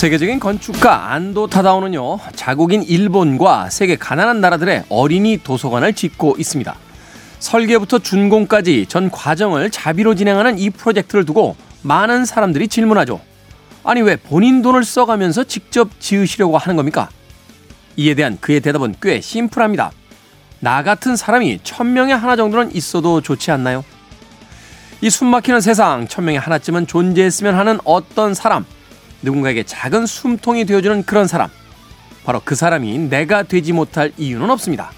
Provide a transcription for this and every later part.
세계적인 건축가 안도 타다오는요, 자국인 일본과 세계 가난한 나라들의 어린이 도서관을 짓고 있습니다. 설계부터 준공까지 전 과정을 자비로 진행하는 이 프로젝트를 두고 많은 사람들이 질문하죠. 아니, 왜 본인 돈을 써가면서 직접 지으시려고 하는 겁니까? 이에 대한 그의 대답은 꽤 심플합니다. 나 같은 사람이 천명에 하나 정도는 있어도 좋지 않나요? 이 숨막히는 세상, 천명에 하나쯤은 존재했으면 하는 어떤 사람, 누군가에게 작은 숨통이 되어주는 그런 사람. 바로 그 사람이 내가 되지 못할 이유는 없습니다.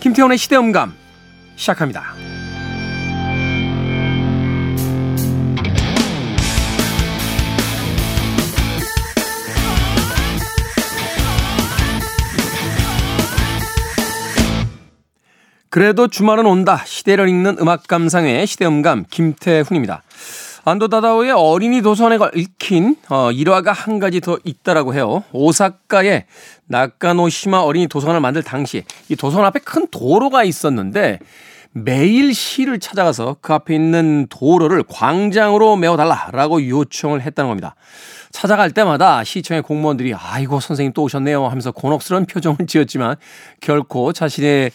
김태원의 시대음감 시작합니다. 그래도 주말은 온다. 시대를 읽는 음악 감상의 시대음감 김태훈입니다. 안도 다다오의 어린이 도서관에 읽힌 어, 일화가 한 가지 더 있다라고 해요. 오사카의 나카노시마 어린이 도서관을 만들 당시 이 도서관 앞에 큰 도로가 있었는데 매일 시를 찾아가서 그 앞에 있는 도로를 광장으로 메워달라라고 요청을 했다는 겁니다. 찾아갈 때마다 시청의 공무원들이 아이고 선생님 또 오셨네요 하면서 곤혹스러운 표정을 지었지만 결코 자신의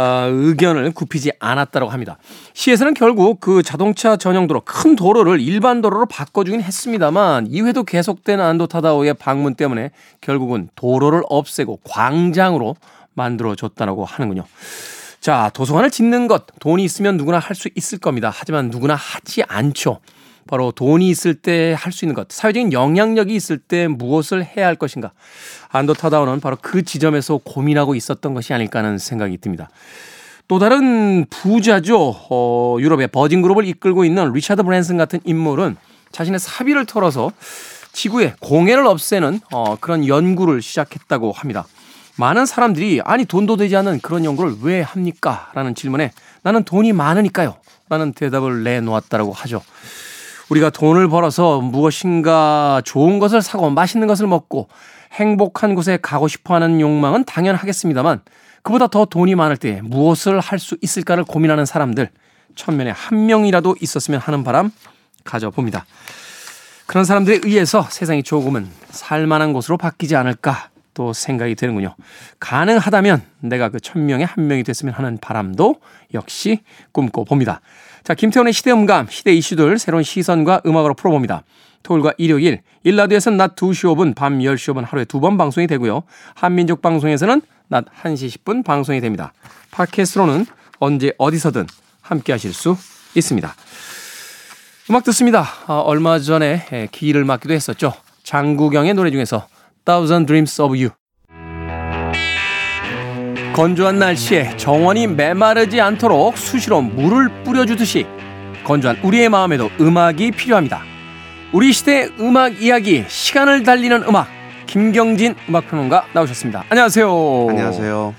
어, 의견을 굽히지 않았다고 합니다. 시에서는 결국 그 자동차 전용 도로 큰 도로를 일반 도로로 바꿔주긴 했습니다만 이후에도 계속된 안도 타다오의 방문 때문에 결국은 도로를 없애고 광장으로 만들어줬다고 하는군요. 자, 도서관을 짓는 것 돈이 있으면 누구나 할 수 있을 겁니다. 하지만 누구나 하지 않죠. 바로 돈이 있을 때 할 수 있는 것, 사회적인 영향력이 있을 때 무엇을 해야 할 것인가. 안도 타다오는 바로 그 지점에서 고민하고 있었던 것이 아닐까 하는 생각이 듭니다. 또 다른 부자죠. 어, 유럽의 버진 그룹을 이끌고 있는 리차드 브랜슨 같은 인물은 자신의 사비를 털어서 지구의 공해를 없애는 어, 그런 연구를 시작했다고 합니다. 많은 사람들이 아니 돈도 되지 않는 그런 연구를 왜 합니까? 라는 질문에 나는 돈이 많으니까요. 라는 대답을 내놓았다고 하죠. 우리가 돈을 벌어서 무엇인가 좋은 것을 사고 맛있는 것을 먹고 행복한 곳에 가고 싶어 하는 욕망은 당연하겠습니다만 그보다 더 돈이 많을 때 무엇을 할 수 있을까를 고민하는 사람들 천면에 한 명이라도 있었으면 하는 바람 가져봅니다. 그런 사람들에 의해서 세상이 조금은 살만한 곳으로 바뀌지 않을까 또 생각이 되는군요. 가능하다면 내가 그 천명의 한 명이 됐으면 하는 바람도 역시 꿈꿔 봅니다. 자, 김태훈의 시대음감, 시대 이슈들 새로운 시선과 음악으로 풀어봅니다. 토요일과 일요일, 일라드에서는 낮 2시 5분, 밤 10시 5분 하루에 두 번 방송이 되고요. 한민족 방송에서는 낮 1시 10분 방송이 됩니다. 팟캐스트로는 언제 어디서든 함께 하실 수 있습니다. 음악 듣습니다. 아, 얼마 전에 기일을 맞기도 했었죠. 장구경의 노래 중에서 Thousand Dreams of You. 건조한 날씨에 정원이 메마르지 않도록 수시로 물을 뿌려주듯이 건조한 우리의 마음에도 음악이 필요합니다. 우리 시대의 음악 이야기, 시간을 달리는 음악, 김경진 음악평론가 나오셨습니다. 안녕하세요. 안녕하세요.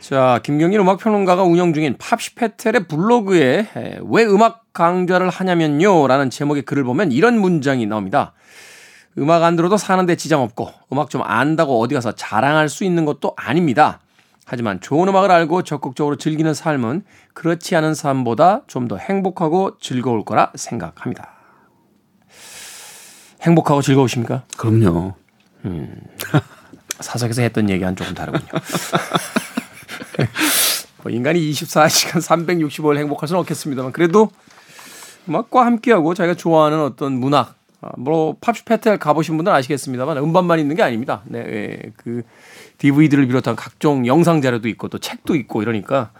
자, 김경진 음악평론가가 운영 중인 팝시페텔의 블로그에 왜 음악 강좌를 하냐면요. 라는 제목의 글을 보면 이런 문장이 나옵니다. 음악 안 들어도 사는데 지장 없고 음악 좀 안다고 어디 가서 자랑할 수 있는 것도 아닙니다. 하지만 좋은 음악을 알고 적극적으로 즐기는 삶은 그렇지 않은 삶보다 좀 더 행복하고 즐거울 거라 생각합니다. 행복하고 즐거우십니까? 그럼요. 음, 사석에서 했던 얘기와는 조금 다르군요. 뭐 인간이 24시간 365일 행복할 수는 없겠습니다만 그래도 음악과 함께하고 자기가 좋아하는 어떤 문학, 아, 뭐 팝시 페텔 가보신 분들은 아시겠습니다만 음반만 있는 게 아닙니다. 네, 예, 그 DVD를 비롯한 각종 영상 자료도 있고 또 책도 있고 이러니까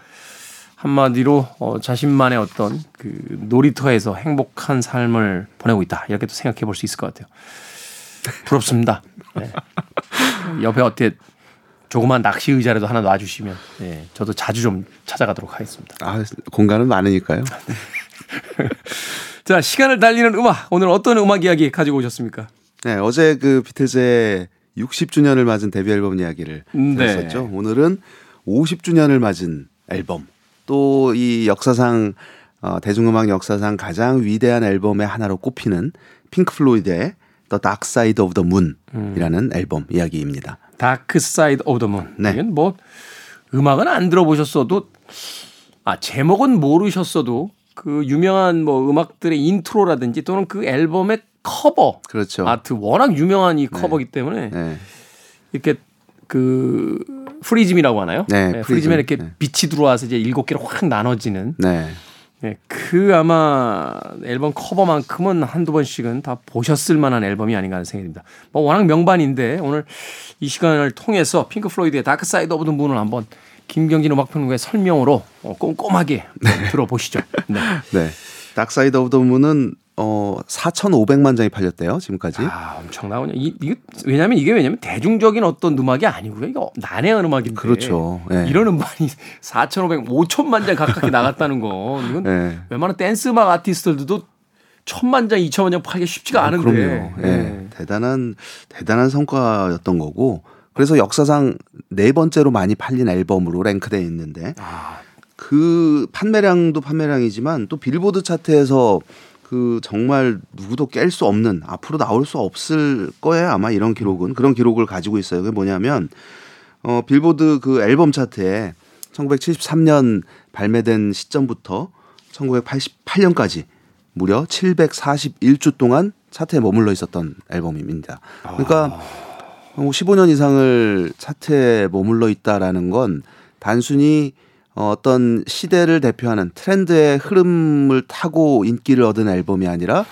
한마디로 어, 자신만의 어떤 그 놀이터에서 행복한 삶을 보내고 있다 이렇게 또 생각해 볼 수 있을 것 같아요. 부럽습니다. 네. 옆에 어떻게 조그만 낚시 의자라도 하나 놔주시면 네, 저도 자주 좀 찾아가도록 하겠습니다. 아 공간은 많으니까요. 자 시간을 달리는 음악 오늘 어떤 음악 이야기 가지고 오셨습니까? 네 어제 그 비틀즈의 60주년을 맞은 데뷔 앨범 이야기를 네. 들었었죠. 오늘은 50주년을 맞은 앨범 또 이 역사상 어, 대중음악 역사상 가장 위대한 앨범의 하나로 꼽히는 핑크 플로이드의 The Dark Side of the Moon이라는 음. 앨범 이야기입니다. Dark Side of the Moon. 네. 이건 뭐 음악은 안 들어보셨어도 아 제목은 모르셨어도 그 유명한 뭐 음악들의 intro라든지 또는 그 앨범의 커버 그렇죠. 아트 워낙 유명한 이 커버기 네. 때문에 네. 이렇게 그 프리즘이라고 하나요? 네, 네 프리즘에 이렇게 네. 빛이 들어와서 이제 일곱 개로 확 나눠지는. 네. 네, 그 아마 앨범 커버만큼은 한두 번씩은 다 보셨을 만한 앨범이 아닌가 하는 생각이 듭니다. 뭐 워낙 명반인데 오늘 이 시간을 통해서 핑크 플로이드의 Dark Side of the Moon을 한번 김경진 음악평론가의 설명으로 어, 꼼꼼하게 네. 들어보시죠. 네. 네. Dark Side of the Moon은 어 4,500만 장이 팔렸대요 지금까지. 아 엄청나군요. 이, 이게 왜냐하면 이게 왜냐면 대중적인 어떤 음악이 아니고요. 이거 난해한 음악인데. 그렇죠. 네. 이런 음반이 4,500, 5천만 장 가깝게 나갔다는 거. 이건 네. 웬만한 댄스 음악 아티스트들도 천만 장, 이천만 장 팔기 쉽지가 아, 않은데. 그럼요. 네. 네. 대단한 대단한 성과였던 거고. 그래서 역사상 네 번째로 많이 팔린 앨범으로 랭크돼 있는데 아. 그 판매량도 판매량이지만 또 빌보드 차트에서 그 정말 누구도 깰 수 없는 앞으로 나올 수 없을 거예요 아마 이런 기록은 그런 기록을 가지고 있어요. 그게 뭐냐면 어 빌보드 그 앨범 차트에 1973년 발매된 시점부터 1988년까지 무려 741주 동안 차트에 머물러 있었던 앨범입니다. 그러니까 아. 15년 이상을 차트에 머물러 있다라는 건 단순히 어, 어떤 시대를 대표하는 트렌드의 흐름을 타고 인기를 얻은 앨범이 아니라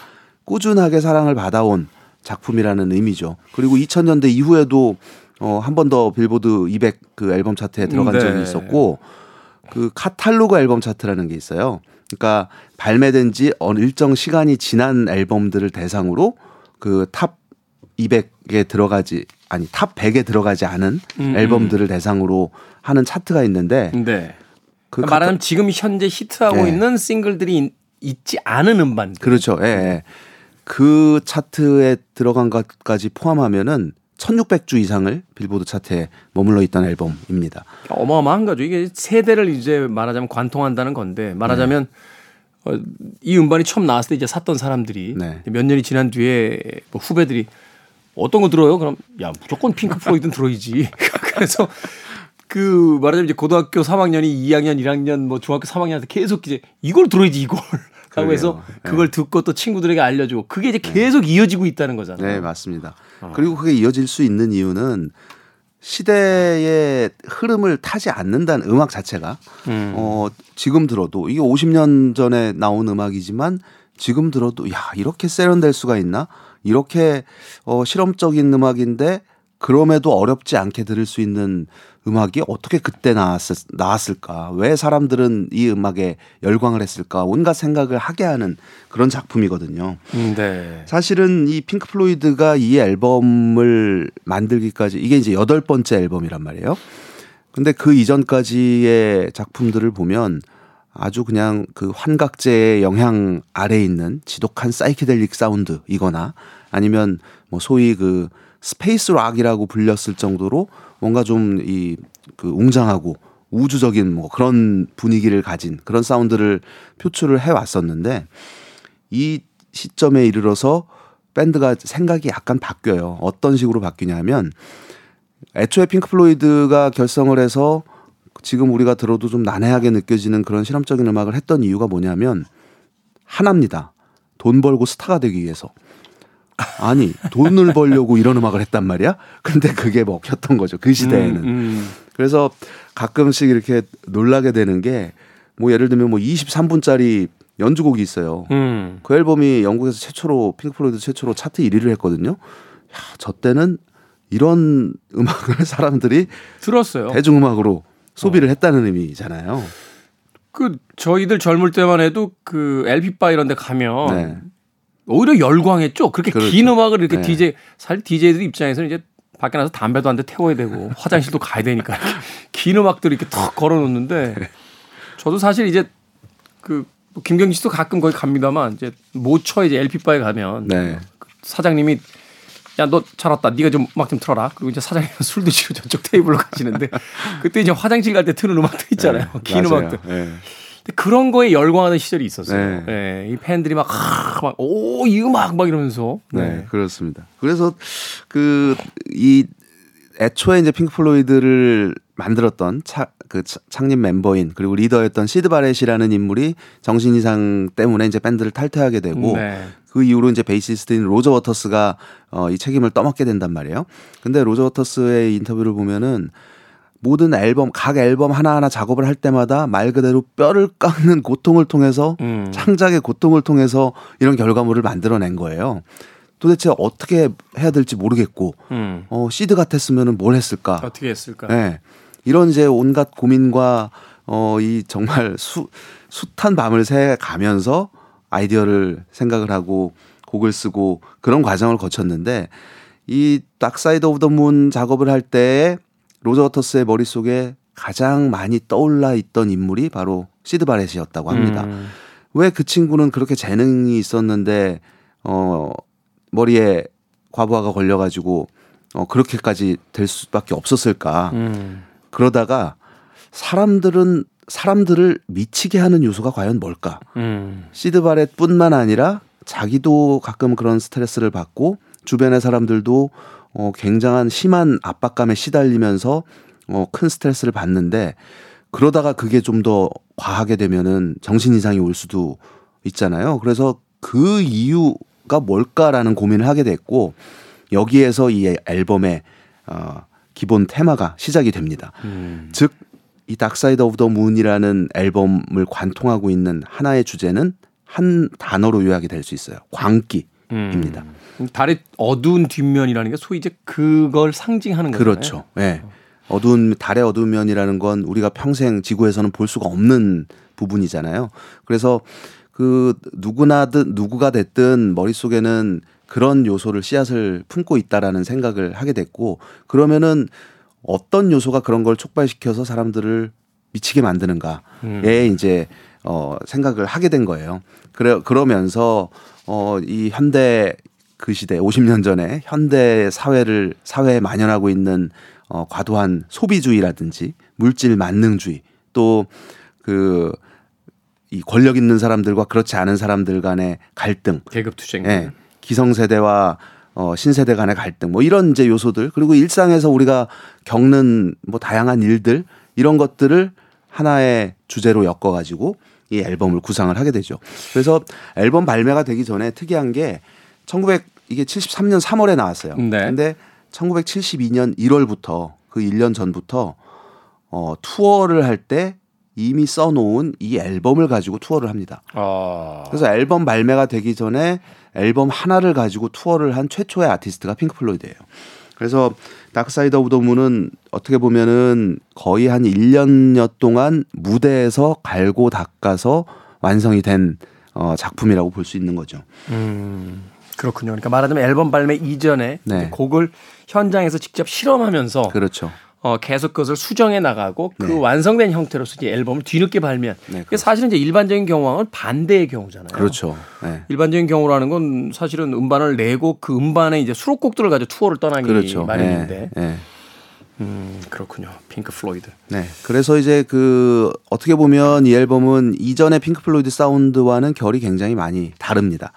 꾸준하게 사랑을 받아온 작품이라는 의미죠. 그리고 2000년대 이후에도 어, 한 번 더 빌보드 200 그 앨범 차트에 들어간 네. 적이 있었고 그 카탈로그 앨범 차트라는 게 있어요. 그러니까 발매된 지 어느 일정 시간이 지난 앨범들을 대상으로 그 top 200에 들어가지 아니 top 100에 들어가지 않은 음, 음. 앨범들을 대상으로 하는 차트가 있는데 네. 그 그러니까 말하자면 지금 현재 히트하고 예. 있는 싱글들이 있지 않은 음반. 그렇죠. 예, 예. 그 차트에 들어간 것까지 포함하면은 1600주 이상을 빌보드 차트에 머물러 있던 앨범입니다. 어마어마한 거죠. 이게 세대를 이제 말하자면 관통한다는 건데 말하자면 네. 어, 이 음반이 처음 나왔을 때 이제 샀던 사람들이 네. 몇 년이 지난 뒤에 뭐 후배들이 어떤 거 들어요? 그럼 야 무조건 핑크 플로이드는 들어야지. 그래서 그 말하자면 이제 고등학교 3학년이 2학년, 1학년, 뭐 중학교 3학년한테 계속 이제 이걸 들어야지 이걸 하고 해서 네. 그걸 듣고 또 친구들에게 알려주고 그게 이제 네. 계속 네. 이어지고 있다는 거잖아요. 네, 맞습니다. 어. 그리고 그게 이어질 수 있는 이유는 시대의 흐름을 타지 않는다는 음악 자체가 음. 어 지금 들어도 이게 50년 전에 나온 음악이지만 지금 들어도 야 이렇게 세련될 수가 있나 이렇게 어 실험적인 음악인데 그럼에도 어렵지 않게 들을 수 있는 음악이 어떻게 그때 나왔을, 나왔을까? 왜 사람들은 이 음악에 열광을 했을까? 온갖 생각을 하게 하는 그런 작품이거든요. 음, 네. 사실은 이 핑크 플로이드가 이 앨범을 만들기까지 이게 이제 여덟 번째 앨범이란 말이에요. 근데 그 이전까지의 작품들을 보면 아주 그냥 그 환각제의 영향 아래에 있는 지독한 사이키델릭 사운드이거나 아니면 뭐 소위 그 space rock이라고 불렸을 정도로 뭔가 좀 이 그 웅장하고 우주적인 뭐 그런 분위기를 가진 그런 사운드를 표출을 해 왔었는데 이 시점에 이르러서 밴드가 생각이 약간 바뀌어요. 어떤 식으로 바뀌냐면 애초에 핑크 플로이드가 결성을 해서 지금 우리가 들어도 좀 난해하게 느껴지는 그런 실험적인 음악을 했던 이유가 뭐냐면 하나입니다. 돈 벌고 스타가 되기 위해서. 아니 돈을 벌려고 이런 음악을 했단 말이야. 근데 그게 먹혔던 거죠 그 시대에는. 음, 음. 그래서 가끔씩 이렇게 놀라게 되는 게 뭐 예를 들면 뭐 23분짜리 연주곡이 있어요. 음. 그 앨범이 영국에서 최초로 핑크플로이드 최초로 차트 1위를 했거든요. 야, 저 때는 이런 음악을 사람들이 들었어요. 대중음악으로 소비를 어. 했다는 의미잖아요. 그 저희들 젊을 때만 해도 그 LP 바 이런 데 가면 네. 오히려 열광했죠. 그렇게 그렇죠. 긴 음악을 이렇게 네. DJ 사실 DJ들 입장에서는 이제 밖에 나서 담배도 한 대 태워야 되고 화장실도 가야 되니까 긴 음악들 이렇게 턱 걸어놓는데 네. 저도 사실 이제 그뭐 김경진 씨도 가끔 거기 갑니다만 이제 모처 이제 LP 바에 가면 네. 그 사장님이 야 너 잘 왔다. 네가 좀 음악 좀 틀어라. 그리고 이제 사장님은 술 드시고 저쪽 테이블로 가시는데 그때 이제 화장실 갈 때 트는 음악들 있잖아요. 네, 긴 맞아요. 음악들. 네. 그런 거에 열광하는 시절이 있었어요. 네. 네. 이 팬들이 막, 막, 오, 이 음악 막 이러면서. 네. 네, 그렇습니다. 그래서 그, 이, 애초에 이제 핑크 플로이드를 만들었던 차, 그 창립 멤버인 그리고 리더였던 시드 바렛이라는 인물이 정신 이상 때문에 이제 밴드를 탈퇴하게 되고 네. 그 이후로 이제 베이시스트인 로저 워터스가 어, 이 책임을 떠맡게 된단 말이에요. 근데 로저 워터스의 인터뷰를 보면은 모든 앨범 각 앨범 하나하나 작업을 할 때마다 말 그대로 뼈를 깎는 고통을 통해서 음. 창작의 고통을 통해서 이런 결과물을 만들어낸 거예요. 도대체 어떻게 해야 될지 모르겠고 음. 어 시드 같았으면은 뭘 했을까? 어떻게 했을까? 네. 이런 이제 온갖 고민과 어 이 정말 수 숱한 밤을 새 가면서 아이디어를 생각을 하고 곡을 쓰고 그런 과정을 거쳤는데 이 Dark Side of the Moon 작업을 할 때 로저 워터스의 머릿속에 가장 많이 떠올라 있던 인물이 바로 시드 바렛이었다고 합니다. 음. 왜그 친구는 그렇게 재능이 있었는데 어 머리에 과부하가 걸려가지고 어 그렇게까지 될 수밖에 없었을까? 음. 그러다가 사람들은 사람들을 미치게 하는 요소가 과연 뭘까? 음. 시드 바렛뿐만 아니라 자기도 가끔 그런 스트레스를 받고 주변의 사람들도 어, 굉장한 심한 압박감에 시달리면서 어, 큰 스트레스를 받는데 그러다가 그게 좀 더 과하게 되면은 정신 이상이 올 수도 있잖아요. 그래서 그 이유가 뭘까라는 고민을 하게 됐고 여기에서 이 앨범의 어, 기본 테마가 시작이 됩니다. 음. 즉, 이 Dark Side of the Moon이라는 앨범을 관통하고 있는 하나의 주제는 한 단어로 요약이 될 수 있어요. 광기 입니다. 음. 달의 어두운 뒷면이라는 게 소위 이제 그걸 상징하는 거죠. 그렇죠. 예. 네. 어두운 달의 어두운 면이라는 건 우리가 평생 지구에서는 볼 수가 없는 부분이잖아요. 그래서 그 누구나든 누구가 됐든 머릿속에는 그런 요소를 씨앗을 품고 있다라는 생각을 하게 됐고 그러면은 어떤 요소가 그런 걸 촉발시켜서 사람들을 미치게 만드는가에 음. 이제 어 생각을 하게 된 거예요. 그래 그러면서 어 이 현대 그 시대 50년 전에 현대 사회를 사회에 만연하고 있는 어 과도한 소비주의라든지 물질 만능주의 또그 이 권력 있는 사람들과 그렇지 않은 사람들 간의 갈등, 계급 투쟁, 예, 기성 세대와 어, 신세대 간의 갈등. 뭐 이런 이제 요소들. 그리고 일상에서 우리가 겪는 뭐 다양한 일들 이런 것들을 하나의 주제로 엮어 가지고 이 앨범을 구상을 하게 되죠. 그래서 앨범 발매가 되기 전에 특이한 게 1900 이게 73년 3월에 나왔어요. 네. 근데 1972년 1월부터 그 1년 전부터 어 투어를 할 때 이미 써놓은 이 앨범을 가지고 투어를 합니다. 아. 그래서 앨범 발매가 되기 전에 앨범 하나를 가지고 투어를 한 최초의 아티스트가 핑크 플로이드예요. 그래서 Dark Side of the Moon은 어떻게 보면은 거의 한 1년여 동안 무대에서 갈고 닦아서 완성이 된 어, 작품이라고 볼 수 있는 거죠. 음, 그렇군요. 그러니까 말하자면 앨범 발매 이전에 네. 곡을 현장에서 직접 실험하면서 그렇죠. 어, 계속 그것을 수정해 나가고 그 네. 완성된 형태로서 이제 앨범을 뒤늦게 발매한. 네, 사실은 이제 일반적인 경우와는 반대의 경우잖아요. 그렇죠. 네. 일반적인 경우라는 건 사실은 음반을 내고 그 음반에 이제 수록곡들을 가지고 투어를 떠나기 그렇죠. 마련인데. 네. 네. 음, 그렇군요. 핑크 플로이드. 네. 그래서 이제 그 어떻게 보면 이 앨범은 이전의 핑크 플로이드 사운드와는 결이 굉장히 많이 다릅니다.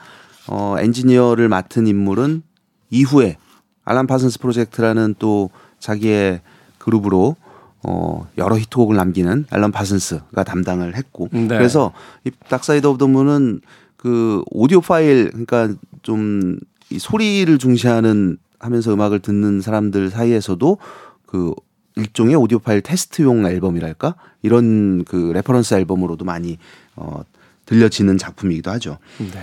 어, 엔지니어를 맡은 인물은 이후에 알란 파슨스 프로젝트라는 또 자기의 그룹으로 어 여러 히트곡을 남기는 앨런 파슨스가 담당을 했고 네. 그래서 이 Dark Side of the Moon은 그 audiophile 그러니까 좀 이 소리를 중시하는 하면서 음악을 듣는 사람들 사이에서도 그 일종의 audiophile 테스트용 앨범이랄까 이런 그 reference 앨범으로도 많이 어 들려지는 작품이기도 하죠. 네.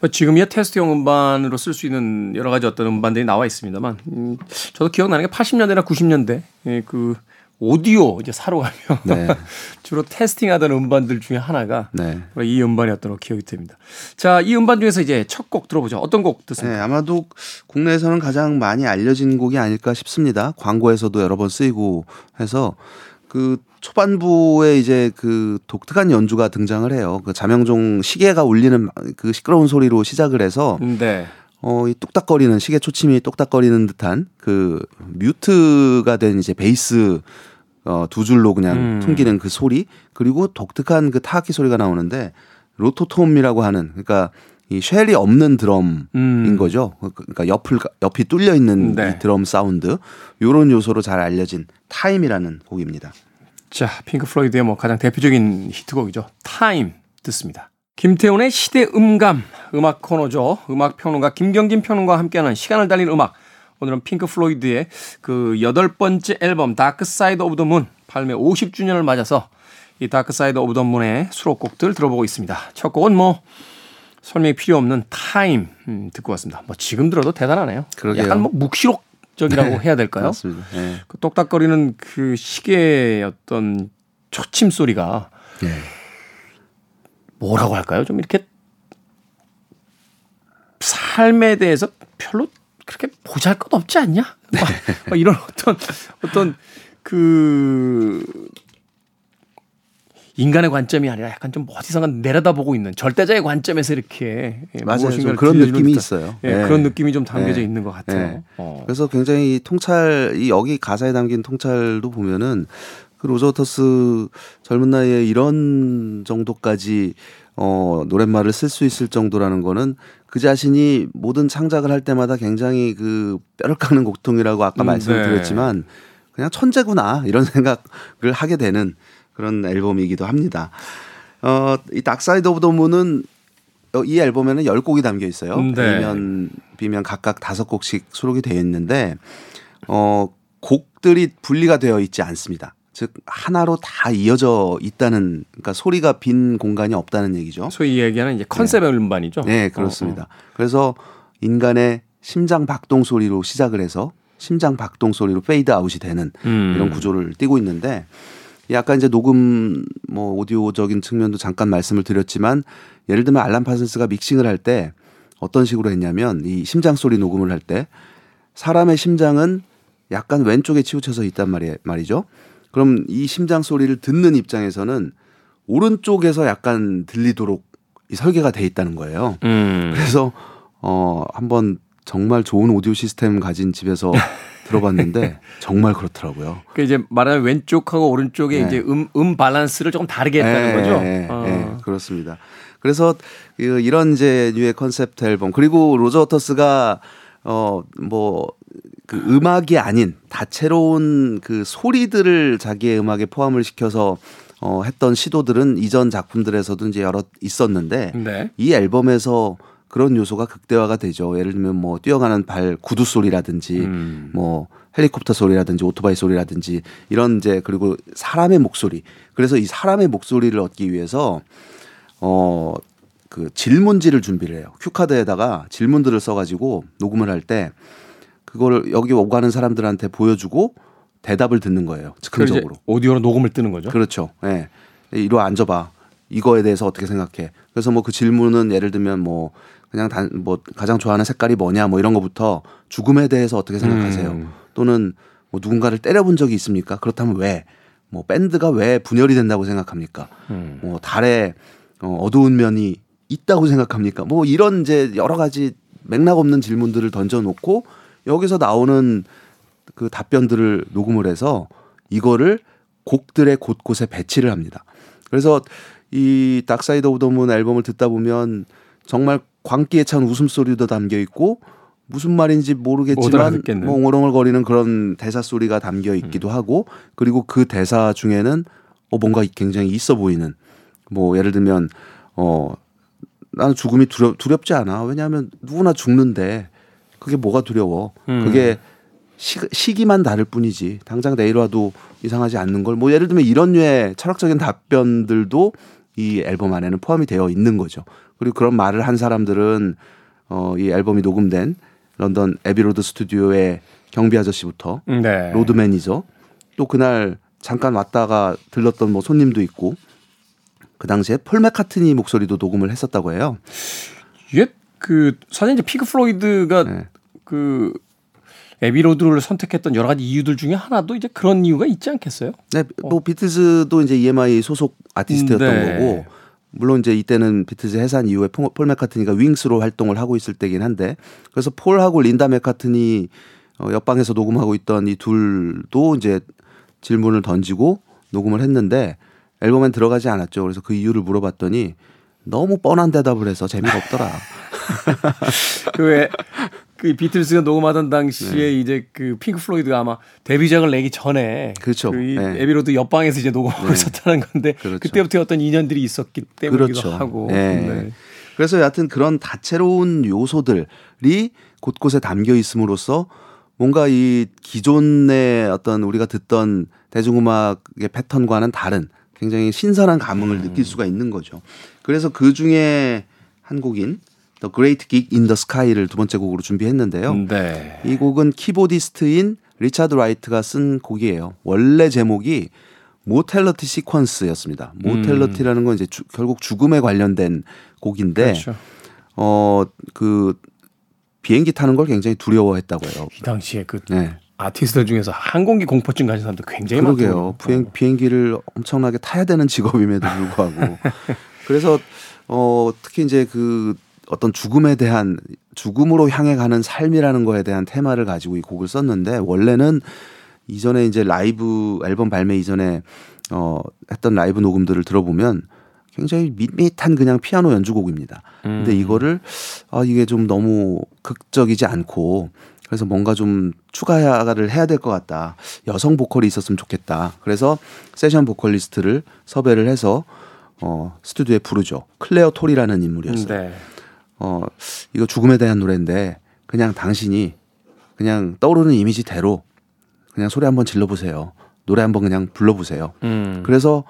뭐 지금이야 테스트용 음반으로 쓸 수 있는 여러 가지 어떤 음반들이 나와 있습니다만, 음, 저도 기억나는 게 80년대나 90년대 예, 그 오디오 이제 사러 가면 네. 주로 테스팅하던 음반들 중에 하나가 네. 이 음반이었던 걸 기억이 됩니다. 자, 이 음반 중에서 이제 첫 곡 들어보죠. 어떤 곡 듣습니까? 네, 아마도 국내에서는 가장 많이 알려진 곡이 아닐까 싶습니다. 광고에서도 여러 번 쓰이고 해서 그 초반부에 이제 그 독특한 연주가 등장을 해요. 그 자명종 시계가 울리는 그 시끄러운 소리로 시작을 해서 네. 어, 이 뚝딱거리는 시계 초침이 똑딱거리는 듯한 그 mute가 된 이제 베이스 어, 두 줄로 그냥 음. 튕기는 그 소리 그리고 독특한 그 타악기 소리가 나오는데 rototom이라고 하는 그러니까 이 shell이 없는 드럼인 음. 거죠. 그러니까 옆을 옆이 뚫려 있는 네. 이 드럼 사운드 요런 요소로 잘 알려진 Time이라는 곡입니다. 자, 핑크 플로이드의 뭐 가장 대표적인 히트곡이죠. Time 듣습니다. 김태훈의 시대 음감 음악 코너죠. 음악 평론가 김경진 평론가와 함께하는 시간을 달린 음악. 오늘은 핑크 플로이드의 그 여덟 번째 앨범 Dark Side of the Moon 발매 50주년을 맞아서 이 Dark Side of the Moon의 수록곡들 들어보고 있습니다. 첫 곡은 뭐 설명이 필요 없는 Time 음, 듣고 왔습니다. 뭐 지금 들어도 대단하네요. 그러게요. 약간 뭐 묵시록적이라고 네, 해야 될까요? 맞습니다. 네. 그 똑딱거리는 그 시계의 어떤 초침 소리가 네. 뭐라고 할까요? 좀 이렇게 삶에 대해서 별로 그렇게 보잘 것 없지 않냐? 막, 막 이런 어떤 어떤 그 인간의 관점이 아니라 약간 좀 어디선가 내려다보고 있는 절대자의 관점에서 이렇게 예, 맞아요. 좀 그런 느낌이 있어요. 예, 네. 그런 느낌이 좀 담겨져 네. 있는 것 같아요. 네. 어. 그래서 굉장히 통찰 이 여기 가사에 담긴 통찰도 보면은 그 로저 워터스 젊은 나이에 이런 정도까지 어 노랫말을 쓸 수 있을 정도라는 거는 그 자신이 모든 창작을 할 때마다 굉장히 그 뼈를 깎는 고통이라고 아까 음, 말씀을 네. 드렸지만 그냥 천재구나 이런 생각을 하게 되는 그런 앨범이기도 합니다. 어, 이 Dark Side of the Moon은 이 앨범에는 10곡이 담겨 있어요. 음, 네. A면, B면 각각 5곡씩 수록이 되어 있는데, 어, 곡들이 분리가 되어 있지 않습니다. 즉, 하나로 다 이어져 있다는, 그러니까 소리가 빈 공간이 없다는 얘기죠. 소위 얘기하는 이제 컨셉 네. 음반이죠. 네, 그렇습니다. 어, 어. 그래서 인간의 심장 박동 소리로 시작을 해서 심장 박동 소리로 페이드 아웃이 되는 음. 이런 구조를 띠고 있는데, 약간 이제 녹음 뭐 오디오적인 측면도 잠깐 말씀을 드렸지만 예를 들면 알란 파슨스가 믹싱을 할 때 어떤 식으로 했냐면 이 심장 소리 녹음을 할 때 사람의 심장은 약간 왼쪽에 치우쳐서 있단 말이, 말이죠. 그럼 이 심장 소리를 듣는 입장에서는 오른쪽에서 약간 들리도록 이 설계가 돼 있다는 거예요. 음. 그래서 어 한번 정말 좋은 오디오 시스템 가진 집에서 들어봤는데 정말 그렇더라고요. 그 이제 말하는 왼쪽하고 오른쪽에 네. 이제 음, 음 밸런스를 조금 다르게 했다는 네, 거죠. 네, 어. 네, 그렇습니다. 그래서 그 이런 이제 류의 컨셉트 앨범 그리고 로저 워터스가 어뭐 그 음악이 아닌 다채로운 그 소리들을 자기의 음악에 포함을 시켜서 어 했던 시도들은 이전 작품들에서도 이제 여러 있었는데 네. 이 앨범에서 그런 요소가 극대화가 되죠. 예를 들면 뭐 뛰어가는 발 구두 소리라든지 음. 뭐 헬리콥터 소리라든지 오토바이 소리라든지 이런 이제 그리고 사람의 목소리. 그래서 이 사람의 목소리를 얻기 위해서 어 그 질문지를 준비를 해요. 큐카드에다가 질문들을 써가지고 녹음을 할 때 그거를 여기 오가는 사람들한테 보여주고 대답을 듣는 거예요. 즉흥적으로. 오디오로 녹음을 뜨는 거죠. 그렇죠. 예. 네. 이리 와 앉아봐. 이거에 대해서 어떻게 생각해? 그래서 뭐 그 질문은 예를 들면 뭐 그냥 단 뭐 가장 좋아하는 색깔이 뭐냐 뭐 이런 거부터 죽음에 대해서 어떻게 생각하세요? 음. 또는 뭐 누군가를 때려본 적이 있습니까? 그렇다면 왜? 뭐 밴드가 왜 분열이 된다고 생각합니까? 음. 뭐 달에 어, 어두운 면이 있다고 생각합니까? 뭐 이런 이제 여러 가지 맥락 없는 질문들을 던져놓고 여기서 나오는 그 답변들을 녹음을 해서 이거를 곡들의 곳곳에 배치를 합니다. 그래서 이 Dark Side of the Moon 앨범을 듣다 보면 정말 광기에 찬 웃음소리도 담겨 있고 무슨 말인지 모르겠지만 뭐 옹얼옹얼거리는 그런 대사 소리가 담겨 있기도 음. 하고 그리고 그 대사 중에는 어 뭔가 굉장히 있어 보이는 뭐 예를 들면 어 나는 죽음이 두렵, 두렵지 않아. 왜냐하면 누구나 죽는데 그게 뭐가 두려워? 음. 그게 시, 시기만 다를 뿐이지. 당장 내일 와도 이상하지 않는 걸. 뭐 예를 들면 이런 류의 철학적인 답변들도 이 앨범 안에는 포함이 되어 있는 거죠. 그리고 그런 말을 한 사람들은 어, 이 앨범이 녹음된 런던 애비로드 스튜디오의 경비 아저씨부터 네. 로드 매니저 또 그날 잠깐 왔다가 들렀던 뭐 손님도 있고 그 당시에 폴 맥카트니 목소리도 녹음을 했었다고 해요. 이게 그 사실 이제 핑크 플로이드가 네. 그 애비로드를 선택했던 여러 가지 이유들 중에 하나도 이제 그런 이유가 있지 않겠어요? 네, 뭐 어. 비틀즈도 이제 EMI 소속 아티스트였던 네. 거고 물론 이제 이때는 비틀즈 해산 이후에 폴 맥카트니가 윙스로 활동을 하고 있을 때긴 한데 그래서 폴하고 린다 맥카트니 어, 옆방에서 녹음하고 있던 이 둘도 이제 질문을 던지고 녹음을 했는데 앨범엔 들어가지 않았죠. 그래서 그 이유를 물어봤더니 너무 뻔한 대답을 해서 재미가 없더라. 그 왜 그 비틀스가 녹음하던 당시에 네. 이제 그 핑크 플로이드가 아마 데뷔작을 내기 전에 그렇죠. 그 네. 애비로드 옆방에서 이제 녹음하고 네. 있었다는 건데 그렇죠. 그때부터 어떤 인연들이 있었기 때문이기도 그렇죠. 하고. 네. 네. 그래서 여하튼 그런 다채로운 요소들이 곳곳에 담겨 있음으로써 뭔가 이 기존의 어떤 우리가 듣던 대중음악의 패턴과는 다른 굉장히 신선한 감흥을 음. 느낄 수가 있는 거죠. 그래서 그 중에 한 곡인 The Great Gig in the Sky를 두 번째 곡으로 준비했는데요. 네. 이 곡은 키보디스트인 리차드 라이트가 쓴 곡이에요. 원래 제목이 Mortality Sequence였습니다. Mortality라는 건 이제 주, 결국 죽음에 관련된 곡인데 그렇죠. 어 그 비행기 타는 걸 굉장히 두려워했다고 해요. 이 당시에 그 네. 아티스트들 중에서 항공기 공포증 가진 사람도 굉장히 많거든요. 비행, 비행기를 엄청나게 타야 되는 직업임에도 불구하고 그래서 어 특히 이제 그 어떤 죽음에 대한 죽음으로 향해 가는 삶이라는 거에 대한 테마를 가지고 이 곡을 썼는데 원래는 이전에 이제 라이브 앨범 발매 이전에 어 했던 라이브 녹음들을 들어보면 굉장히 밋밋한 그냥 피아노 연주곡입니다. 근데 음. 이거를 아 이게 좀 너무 극적이지 않고 그래서 뭔가 좀 추가를 해야 될 것 같다. 여성 보컬이 있었으면 좋겠다. 그래서 세션 보컬리스트를 섭외를 해서 어 스튜디오에 부르죠. 클레어 톨이라는 인물이었어요. 네. 어, 이거 죽음에 대한 노래인데 그냥 당신이 그냥 떠오르는 이미지대로 그냥 소리 한번 질러보세요. 노래 한번 그냥 불러보세요. 음. 그래서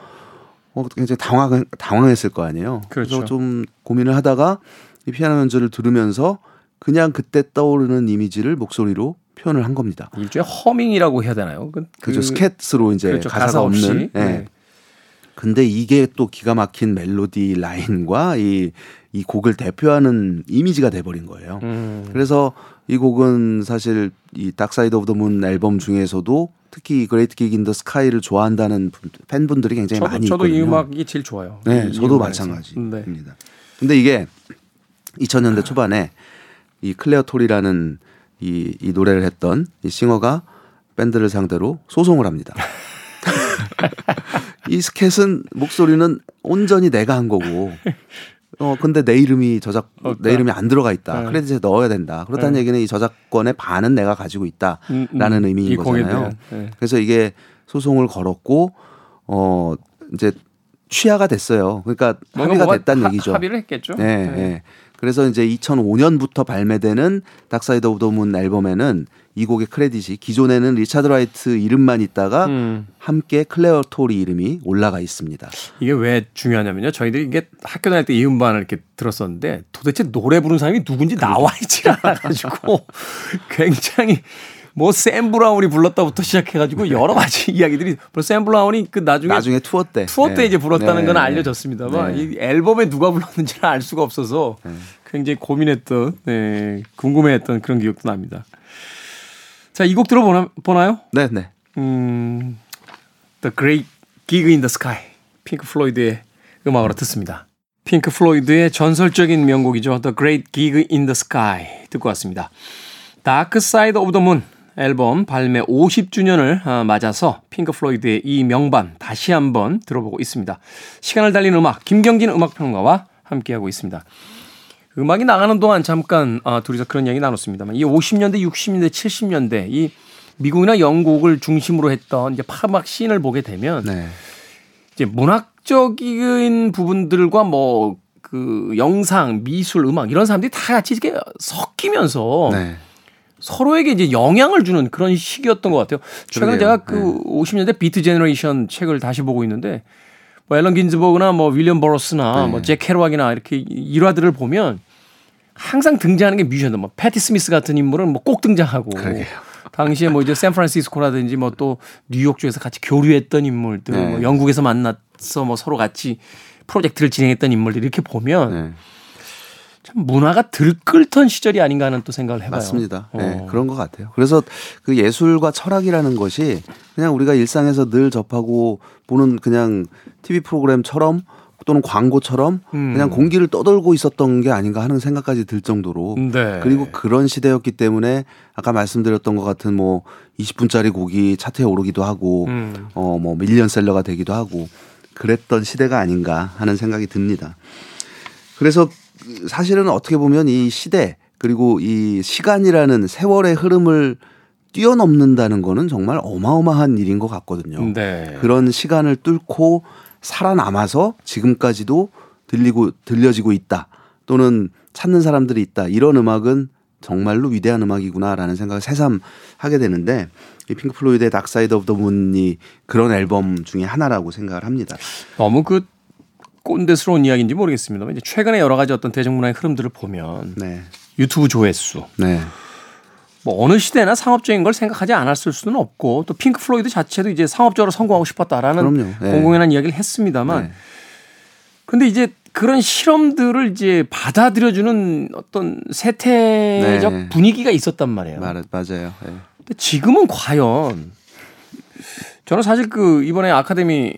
어, 굉장히 당황, 당황했을 거 아니에요. 그렇죠. 그래서 좀 고민을 하다가 이 피아노 연주를 들으면서 그냥 그때 떠오르는 이미지를 목소리로 표현을 한 겁니다. 일종의 허밍이라고 해야 되나요? 그, 그렇죠. 스캣으로 이제 그렇죠. 가사가 가사 없는. 네. 네. 근데 이게 또 기가 막힌 멜로디 라인과 이, 이 곡을 대표하는 이미지가 돼버린 거예요. 음. 그래서 이 곡은 사실 이 Dark Side of the Moon 앨범 중에서도 특히 Great Gig in the Sky를 좋아한다는 팬분들이 굉장히 저도, 많이 저도 있거든요. 이 음악이 제일 좋아요. 네, 저도 마찬가지입니다. 네. 근데 이게 2000년대 초반에 이 클레어 토리라는 이, 이 노래를 했던 이 싱어가 밴드를 상대로 소송을 합니다. 이 스캣은 목소리는 온전히 내가 한 거고 어 근데 내 이름이 저작 어, 내 이름이 안 들어가 있다. 네. 크레딧에 넣어야 된다. 그렇다는 네. 얘기는 이 저작권의 반은 내가 가지고 있다라는 음, 음, 의미인 거잖아요. 네. 그래서 이게 소송을 걸었고 어 이제 취하가 됐어요. 그러니까 합의가 됐다는 하, 얘기죠. 합의를 했겠죠. 네. 네. 네. 그래서 이제 2005년부터 발매되는 Dark Side of the Moon 앨범에는 이 곡의 크레딧이 기존에는 리차드 라이트 이름만 있다가 음. 함께 클레어 토리 이름이 올라가 있습니다. 이게 왜 중요하냐면요. 저희들이 이게 학교 다닐 때 이 음반을 이렇게 들었었는데 도대체 노래 부르는 사람이 누군지 나와 있지 않아가지고 굉장히 뭐 샘 브라운이 불렀다부터 시작해가지고 여러 가지 이야기들이 샘 브라운이 그 나중에 나중에 투어 때 투어 때 네. 이제 불렀다는 네. 건 알려졌습니다만 네. 이 앨범에 누가 불렀는지는 알 수가 없어서 네. 굉장히 고민했던 네, 궁금해했던 그런 기억도 납니다. 자, 이 곡 들어보나요? 네, 네. 음, The Great Gig in the Sky. 핑크 플로이드의 음악으로 듣습니다. 핑크 플로이드의 전설적인 명곡이죠. The Great Gig in the Sky 듣고 왔습니다. Dark Side of the Moon 앨범 발매 50주년을 어, 맞아서 핑크 플로이드의 이 명반 다시 한번 들어보고 있습니다. 시간을 달리는 음악 김경진 음악평론가와 함께하고 있습니다. 음악이 나가는 동안 잠깐 아, 둘이서 그런 얘기 나눴습니다만 이 50년대, 60년대, 70년대 이 미국이나 영국을 중심으로 했던 이제 팝음악 scene을 보게 되면 네. 이제 문학적인 부분들과 뭐 그 영상, 미술, 음악 이런 사람들이 다 같이 이렇게 섞이면서 네. 서로에게 이제 영향을 주는 그런 시기였던 것 같아요. 최근에 제가 그 네. 50년대 Beat Generation 책을 다시 보고 있는데 뭐 앨런 긴즈버그나 뭐 윌리엄 버러스나 네. 뭐 잭 케루악이나 이렇게 일화들을 보면 항상 등장하는 게 뮤지션들, 뭐 패티 스미스 같은 인물은 뭐 꼭 등장하고. 그러게요. 당시에 뭐 이제 샌프란시스코라든지 뭐 또 뉴욕 쪽에서 같이 교류했던 인물들, 네. 뭐 영국에서 만나서 뭐 서로 같이 프로젝트를 진행했던 인물들 이렇게 보면 네. 참 문화가 들끓던 시절이 아닌가 하는 또 생각을 해봐요. 맞습니다. 네, 어. 그런 것 같아요. 그래서 그 예술과 철학이라는 것이 그냥 우리가 일상에서 늘 접하고 보는 그냥 TV 프로그램처럼 또는 광고처럼 음. 그냥 공기를 떠돌고 있었던 게 아닌가 하는 생각까지 들 정도로 네. 그리고 그런 시대였기 때문에 아까 말씀드렸던 것 같은 뭐 20분짜리 곡이 차트에 오르기도 하고 음. 어뭐 밀리언셀러가 되기도 하고 그랬던 시대가 아닌가 하는 생각이 듭니다. 그래서 사실은 어떻게 보면 이 시대 그리고 이 시간이라는 세월의 흐름을 뛰어넘는다는 거는 정말 어마어마한 일인 것 같거든요. 네. 그런 시간을 뚫고 살아남아서 지금까지도 들리고 들려지고 있다. 또는 찾는 사람들이 있다. 이런 음악은 정말로 위대한 음악이구나라는 생각을 새삼 하게 되는데 이 핑크 플로이드의 Dark Side of the Moon이 그런 앨범 중에 하나라고 생각을 합니다. 너무 그 꼰대스러운 이야기인지 모르겠습니다만 이제 최근에 여러 가지 어떤 대중문화의 흐름들을 보면 네. 유튜브 조회수, 네. 뭐 어느 시대나 상업적인 걸 생각하지 않았을 수는 없고 또 핑크 플로이드 자체도 이제 상업적으로 성공하고 싶었다라는 네. 공공연한 이야기를 했습니다만 네. 근데 이제 그런 실험들을 이제 받아들여주는 어떤 세태적 네. 분위기가 있었단 말이에요. 맞, 맞아요. 네. 근데 지금은 과연 저는 사실 그 이번에 아카데미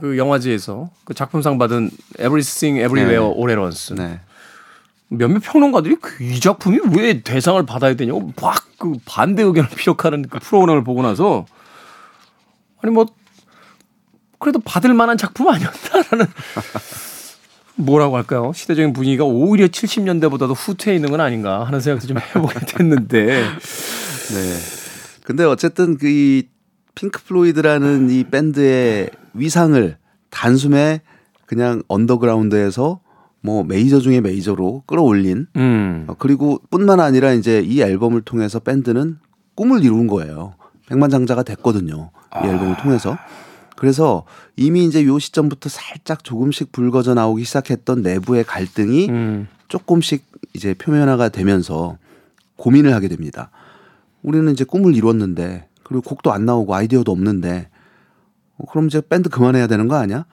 그 영화제에서 그 작품상 받은 Everything Everywhere 네. All at Once 네. 몇몇 평론가들이 그이 작품이 왜 대상을 받아야 되냐고 막 그 반대 의견을 피력하는 그 프로그램을 보고 나서 아니 뭐 그래도 받을 만한 작품 아니었다라는 뭐라고 할까요? 시대적인 분위기가 오히려 70년대보다도 후퇴해 있는 건 아닌가 하는 생각도 좀 해보게 됐는데. 네. 근데 어쨌든 그 이 핑크 플로이드라는 이 밴드의 위상을 단숨에 그냥 언더그라운드에서 뭐 메이저 중에 메이저로 끌어올린 음. 어, 그리고 뿐만 아니라 이제 이 앨범을 통해서 밴드는 꿈을 이룬 거예요. 백만장자가 됐거든요. 이 아. 앨범을 통해서. 그래서 이미 이제 요 시점부터 살짝 조금씩 불거져 나오기 시작했던 내부의 갈등이 음. 조금씩 이제 표면화가 되면서 고민을 하게 됩니다. 우리는 이제 꿈을 이뤘는데 그리고 곡도 안 나오고 아이디어도 없는데 어, 그럼 이제 밴드 그만해야 되는 거 아니야?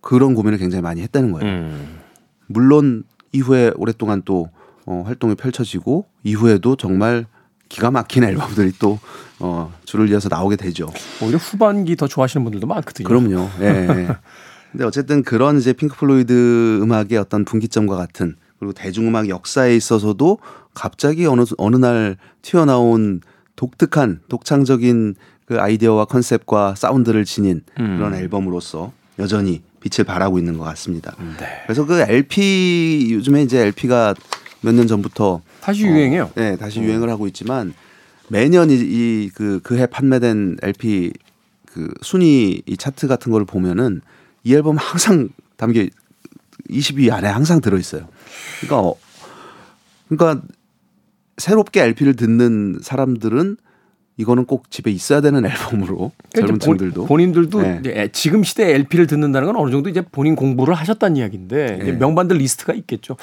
그런 고민을 굉장히 많이 했다는 거예요. 음. 물론 이후에 오랫동안 또 어, 활동이 펼쳐지고 이후에도 정말 기가 막힌 앨범들이 또 어, 줄을 이어서 나오게 되죠. 오히려 후반기 더 좋아하시는 분들도 많거든요. 그럼요. 예. 예. 근데 어쨌든 그런 이제 핑크 플로이드 음악의 어떤 분기점과 같은 그리고 대중음악 역사에 있어서도 갑자기 어느 어느 날 튀어나온 독특한 독창적인 그 아이디어와 컨셉과 사운드를 지닌 음. 그런 앨범으로서 여전히 빛을 발하고 있는 것 같습니다. 네. 그래서 그 LP 요즘에 이제 LP가 몇 년 전부터 다시 유행해요. 어, 네, 다시 음. 유행을 하고 있지만 매년 이그 그해 판매된 LP 그 순위 이 차트 같은 걸 보면은 이 앨범 항상 담겨 20위 안에 항상 들어 있어요. 그러니까 어, 그러니까 새롭게 LP를 듣는 사람들은 이거는 꼭 집에 있어야 되는 앨범으로 그러니까 젊은 층들도 본인들도 네. 지금 시대 LP를 듣는다는 건 어느 정도 이제 본인 공부를 하셨다는 이야기인데 네. 명반들 리스트가 있겠죠.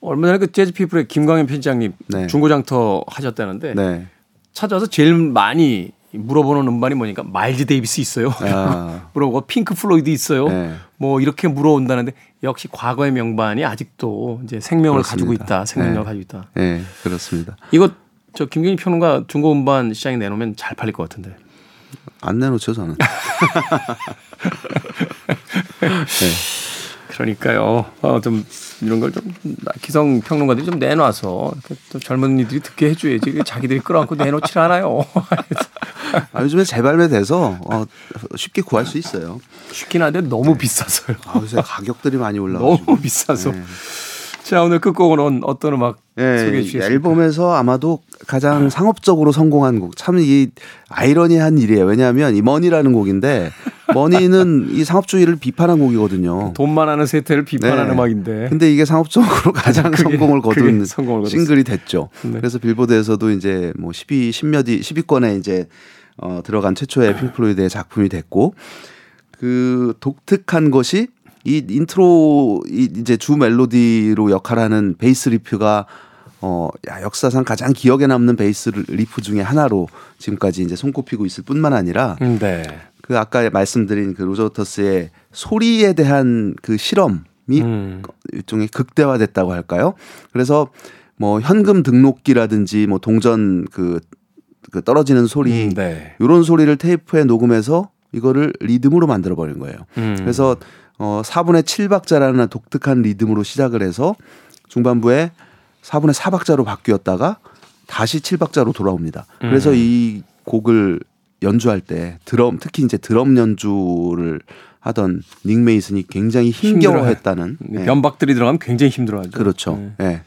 얼마 전에 그 재즈 피플의 김광현 편집장님 네. 중고장터 하셨다는데 네. 찾아서 제일 많이 물어보는 음반이 뭐냐니까 마일즈 데이비스 있어요. 아. 물어보고 핑크 플로이드 있어요. 네. 뭐 이렇게 물어온다는데 역시 과거의 명반이 아직도 이제 생명을 그렇습니다. 가지고 있다. 생명력을 네. 가지고 있다. 네, 그렇습니다. 이거 저 김경희 평론가 중고 음반 시장에 내놓으면 잘 팔릴 것 같은데. 안 내놓죠 저는. 네. 그러니까요. 어, 좀 이런 걸 좀 기성 평론가들이 좀 내놔서 또 젊은이들이 듣게 해줘야지. 자기들이 끌어안고 내놓질 않아요. 아, 요즘에 재발매돼서 어, 쉽게 구할 수 있어요. 쉽긴 한데 너무 네. 비싸서요. 아, 요새 가격들이 많이 올라가고 너무 비싸서. 네. 자 오늘 끝곡은 어떤 음악 네, 소개해 주시겠습니까? 앨범에서 아마도 가장 상업적으로 성공한 곡. 참 이 아이러니한 일이에요. 왜냐하면 이 머니라는 곡인데 머니는 이 상업주의를 비판한 곡이거든요. 돈만 하는 세태를 비판하는 네. 음악인데. 근데 이게 상업적으로 가장 그게, 성공을 거둔 성공을 싱글이 됐죠. 네. 그래서 빌보드에서도 이제 뭐 12, 10몇위 10위권에 이제 어, 들어간 최초의 핑크 플로이드의 작품이 됐고 그 독특한 것이 이 인트로 이제 주 멜로디로 역할하는 베이스 riff가 어, 야, 역사상 가장 기억에 남는 베이스 리프 중에 하나로 지금까지 이제 손꼽히고 있을 뿐만 아니라 음, 네. 그 아까 말씀드린 그 로저 워터스의 소리에 대한 그 실험이 음. 일종의 극대화됐다고 할까요? 그래서 뭐 현금 등록기라든지 뭐 동전 그, 그 떨어지는 소리 음, 네. 이런 소리를 테이프에 녹음해서 이거를 리듬으로 만들어 버린 거예요. 음. 그래서 어 4분의 7박자라는 독특한 리듬으로 시작을 해서 중반부에 4분의 4박자로 바뀌었다가 다시 7박자로 돌아옵니다. 그래서 음. 이 곡을 연주할 때 드럼 특히 이제 드럼 연주를 하던 닉 메이슨이 굉장히 힘겨워했다는 네. 면박들이 들어가면 굉장히 힘들어하죠. 그렇죠. 네. 네.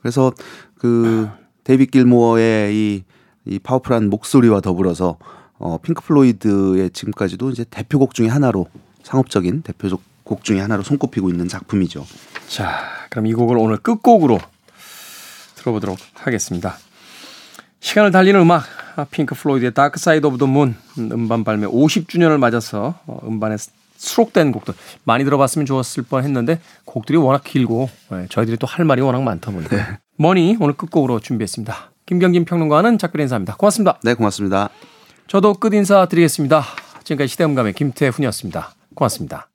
그래서 그 데이빗 길모어의 이, 이 파워풀한 목소리와 더불어서 어, 핑크 플로이드의 지금까지도 이제 대표곡 중의 하나로 상업적인 대표곡 중의 하나로 손꼽히고 있는 작품이죠. 자, 그럼 이 곡을 오늘 끝곡으로 들어보도록 하겠습니다. 시간을 달리는 음악 핑크 플로이드의 Dark Side of the Moon 음반 발매 50주년을 맞아서 어, 음반에 수록된 곡들 많이 들어봤으면 좋았을 뻔했는데 곡들이 워낙 길고 네, 저희들이 또 할 말이 워낙 많다 보니까 네. 머니 오늘 끝곡으로 준비했습니다. 김경진 평론가는 작별 인사입니다. 고맙습니다. 네, 고맙습니다. 저도 끝 인사 드리겠습니다. 지금까지 시대음감의 김태훈이었습니다. 고맙습니다.